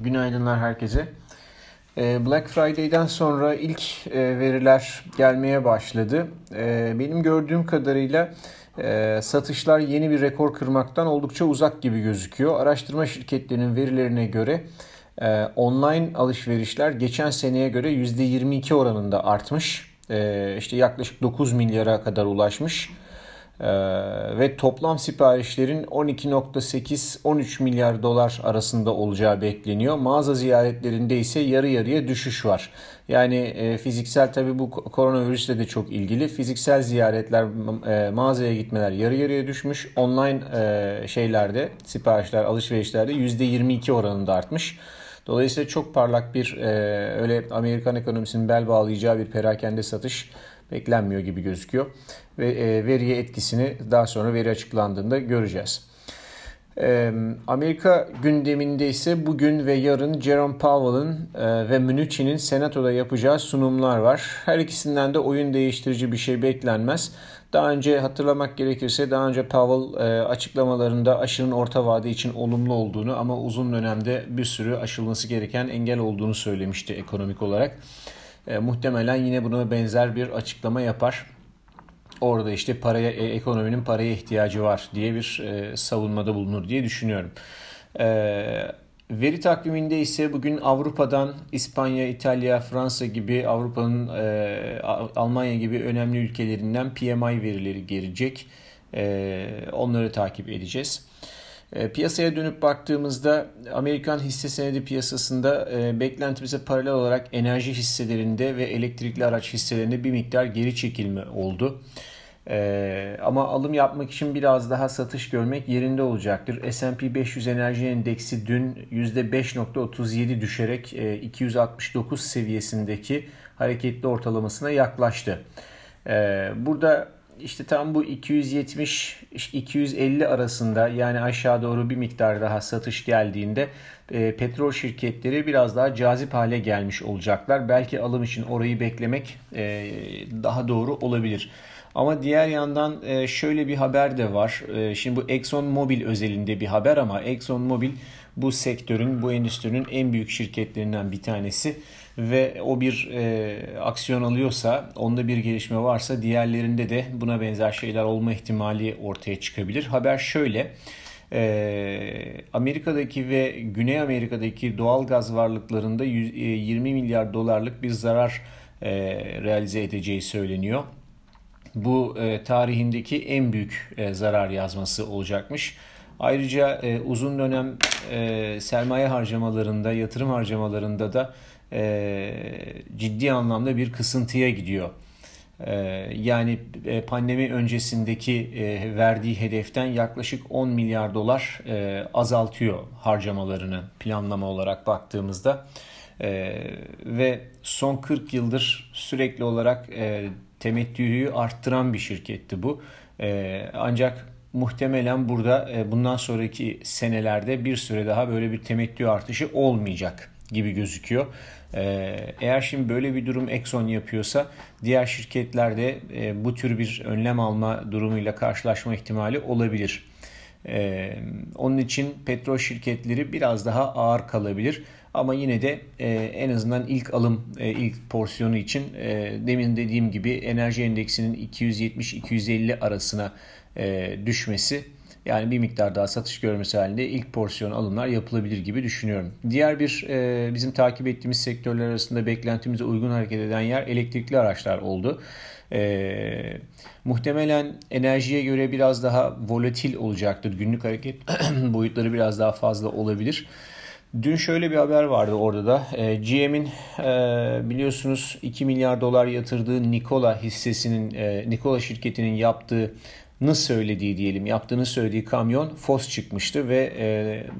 Günaydınlar herkese. Ee, Black Friday'den sonra ilk e, veriler gelmeye başladı. Ee, benim gördüğüm kadarıyla e, satışlar yeni bir rekor kırmaktan oldukça uzak gibi gözüküyor. Araştırma şirketlerinin verilerine göre e, online alışverişler geçen seneye göre %22 oranında artmış. İşte yaklaşık 9 milyara kadar ulaşmış. Ee, ve toplam siparişlerin 12.8-13 milyar dolar arasında olacağı bekleniyor. Mağaza ziyaretlerinde ise yarı yarıya düşüş var. Yani e, fiziksel tabi bu koronavirüsle de çok ilgili. Fiziksel ziyaretler, e, mağazaya gitmeler yarı yarıya düşmüş. Online e, şeylerde, siparişler, alışverişlerde %22 oranında artmış. Dolayısıyla çok parlak bir e, öyle Amerikan ekonomisinin bel bağlayacağı bir perakende satış beklenmiyor gibi gözüküyor. Ve e, veriye etkisini daha sonra veri açıklandığında göreceğiz. E, Amerika gündeminde ise bugün ve yarın Jerome Powell'ın e, ve Mnuchin'in senatoda yapacağı sunumlar var. Her ikisinden de oyun değiştirici bir şey beklenmez. Daha önce hatırlamak gerekirse daha önce Powell açıklamalarında aşının orta vade için olumlu olduğunu ama uzun dönemde bir sürü aşılması gereken engel olduğunu söylemişti ekonomik olarak. E, muhtemelen yine buna benzer bir açıklama yapar. Orada işte paraya, e, ekonominin paraya ihtiyacı var diye bir e, savunmada bulunur diye düşünüyorum. E, veri takviminde ise bugün Avrupa'dan İspanya, İtalya, Fransa gibi Avrupa'nın e, Almanya gibi önemli ülkelerinden PMI verileri gelecek. E, onları takip edeceğiz. E, piyasaya dönüp baktığımızda Amerikan hisse senedi piyasasında e, beklentimize paralel olarak enerji hisselerinde ve elektrikli araç hisselerinde bir miktar geri çekilme oldu. Ee, ama alım yapmak için biraz daha satış görmek yerinde olacaktır. S&P 500 Enerji Endeksi dün %5.37 düşerek e, 269 seviyesindeki hareketli ortalamasına yaklaştı. Burada işte tam bu 270-250 arasında yani aşağı doğru bir miktar daha satış geldiğinde e, petrol şirketleri biraz daha cazip hale gelmiş olacaklar. Belki alım için orayı beklemek e, daha doğru olabilir. Ama diğer yandan e, şöyle bir haber de var. E, şimdi bu Exxon Mobil özelinde bir haber ama Exxon Mobil bu sektörün, bu endüstrinin en büyük şirketlerinden bir tanesi ve o bir e, aksiyon alıyorsa, onda bir gelişme varsa diğerlerinde de buna benzer şeyler olma ihtimali ortaya çıkabilir. Haber şöyle. Amerika'daki ve Güney Amerika'daki doğal gaz varlıklarında 20 milyar dolarlık bir zarar realize edeceği söyleniyor. Bu tarihindeki en büyük zarar yazması olacakmış. Ayrıca uzun dönem sermaye harcamalarında, yatırım harcamalarında da e, ciddi anlamda bir kısıntıya gidiyor. E, yani e, pandemi öncesindeki e, verdiği hedeften yaklaşık 10 milyar dolar e, azaltıyor harcamalarını planlama olarak baktığımızda. E, ve son 40 yıldır sürekli olarak e, temettüyü arttıran bir şirketti bu. E, ancak muhtemelen burada e, bundan sonraki senelerde bir süre daha böyle bir temettü artışı olmayacak gibi gözüküyor. Ee, eğer şimdi böyle bir durum Exxon yapıyorsa diğer şirketlerde e, bu tür bir önlem alma durumuyla karşılaşma ihtimali olabilir. Ee, onun için petrol şirketleri biraz daha ağır kalabilir. Ama yine de e, en azından ilk alım, e, ilk porsiyonu için demin dediğim gibi enerji endeksinin 270-250 arasına düşmesi yani bir miktar daha satış görmesi halinde ilk porsiyon alımlar yapılabilir gibi düşünüyorum. Diğer bir e, bizim takip ettiğimiz sektörler arasında beklentimize uygun hareket eden yer elektrikli araçlar oldu. E, muhtemelen enerjiye göre biraz daha volatil olacaktır. Günlük hareket boyutları biraz daha fazla olabilir. Dün şöyle bir haber vardı orada da. E, GM'in e, biliyorsunuz 2 milyar dolar yatırdığı Nikola hissesinin, e, Nikola şirketinin yaptığı söylediği diyelim yaptığını söylediği kamyon Fos çıkmıştı ve e,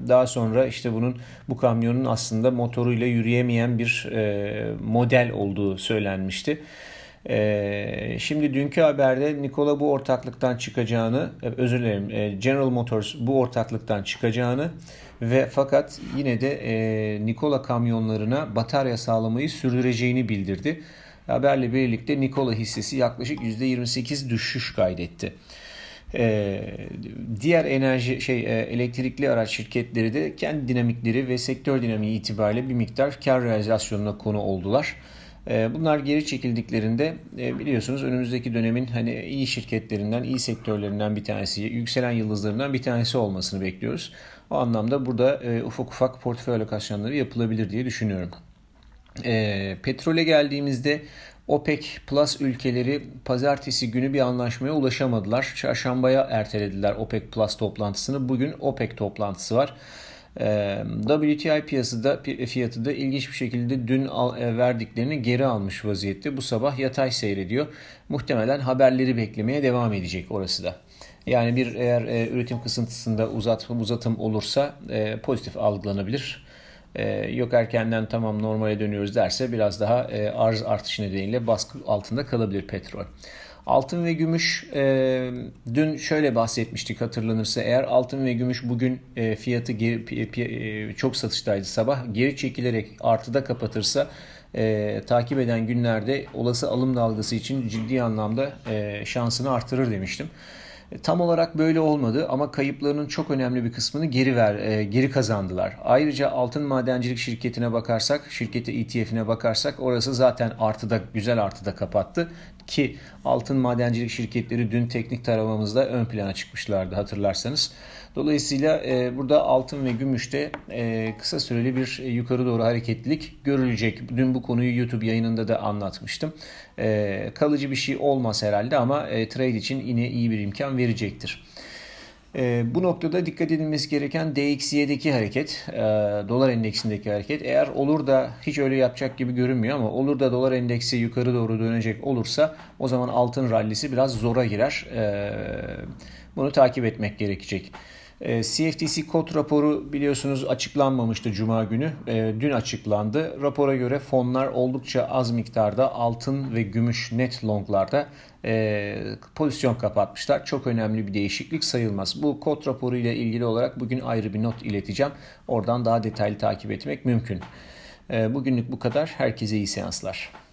daha sonra işte bunun bu kamyonun aslında motoruyla yürüyemeyen bir e, model olduğu söylenmişti. E, şimdi dünkü haberde Nikola bu ortaklıktan çıkacağını, e, özür dilerim e, General Motors bu ortaklıktan çıkacağını ve fakat yine de e, Nikola kamyonlarına batarya sağlamayı sürdüreceğini bildirdi. Haberle birlikte Nikola hissesi yaklaşık %28 düşüş kaydetti. Ee, diğer enerji şey e, elektrikli araç şirketleri de kendi dinamikleri ve sektör dinamiği itibariyle bir miktar kar realizasyonuna konu oldular. Ee, bunlar geri çekildiklerinde e, biliyorsunuz önümüzdeki dönemin hani iyi şirketlerinden, iyi sektörlerinden bir tanesi, yükselen yıldızlarından bir tanesi olmasını bekliyoruz. O anlamda burada e, ufak ufak portföy alokasyonları yapılabilir diye düşünüyorum. E, petrole geldiğimizde OPEC Plus ülkeleri pazartesi günü bir anlaşmaya ulaşamadılar. Çarşambaya ertelediler OPEC Plus toplantısını. Bugün OPEC toplantısı var. WTI piyasada fiyatı da ilginç bir şekilde dün e, verdiklerini geri almış vaziyette. Bu sabah yatay seyrediyor. Muhtemelen haberleri beklemeye devam edecek orası da. Yani bir eğer e, üretim kısıntısında uzatım uzatım olursa e, pozitif algılanabilir. Yok erkenden tamam normale dönüyoruz derse biraz daha arz artışı nedeniyle baskı altında kalabilir petrol. Altın ve gümüş e, dün şöyle bahsetmiştik hatırlanırsa eğer altın ve gümüş bugün e, fiyatı geri, pi, pi, e, çok satıştaydı sabah geri çekilerek artıda kapatırsa e, takip eden günlerde olası alım dalgası için ciddi anlamda e, şansını artırır demiştim. E, tam olarak böyle olmadı ama kayıplarının çok önemli bir kısmını geri ver e, geri kazandılar. Ayrıca altın madencilik şirketine bakarsak, şirketi ETF'ine bakarsak orası zaten artıda güzel artıda kapattı ki altın madencilik şirketleri dün teknik taramamızda ön plana çıkmışlardı hatırlarsanız. Dolayısıyla e, burada altın ve gümüşte e, kısa süreli bir e, yukarı doğru hareketlilik görülecek. Dün bu konuyu YouTube yayınında da anlatmıştım. E, kalıcı bir şey olmaz herhalde ama e, trade için yine iyi bir imkan verecektir. E, bu noktada dikkat edilmesi gereken DXY'deki hareket, e, dolar endeksindeki hareket. Eğer olur da hiç öyle yapacak gibi görünmüyor ama olur da dolar endeksi yukarı doğru dönecek olursa o zaman altın rallisi biraz zora girer. E, bunu takip etmek gerekecek. CFTC ee, kod raporu biliyorsunuz açıklanmamıştı Cuma günü. Ee, dün açıklandı. Rapora göre fonlar oldukça az miktarda altın ve gümüş net longlarda e, pozisyon kapatmışlar. Çok önemli bir değişiklik sayılmaz. Bu kod raporu ile ilgili olarak bugün ayrı bir not ileteceğim. Oradan daha detaylı takip etmek mümkün. Ee, bugünlük bu kadar. Herkese iyi seanslar.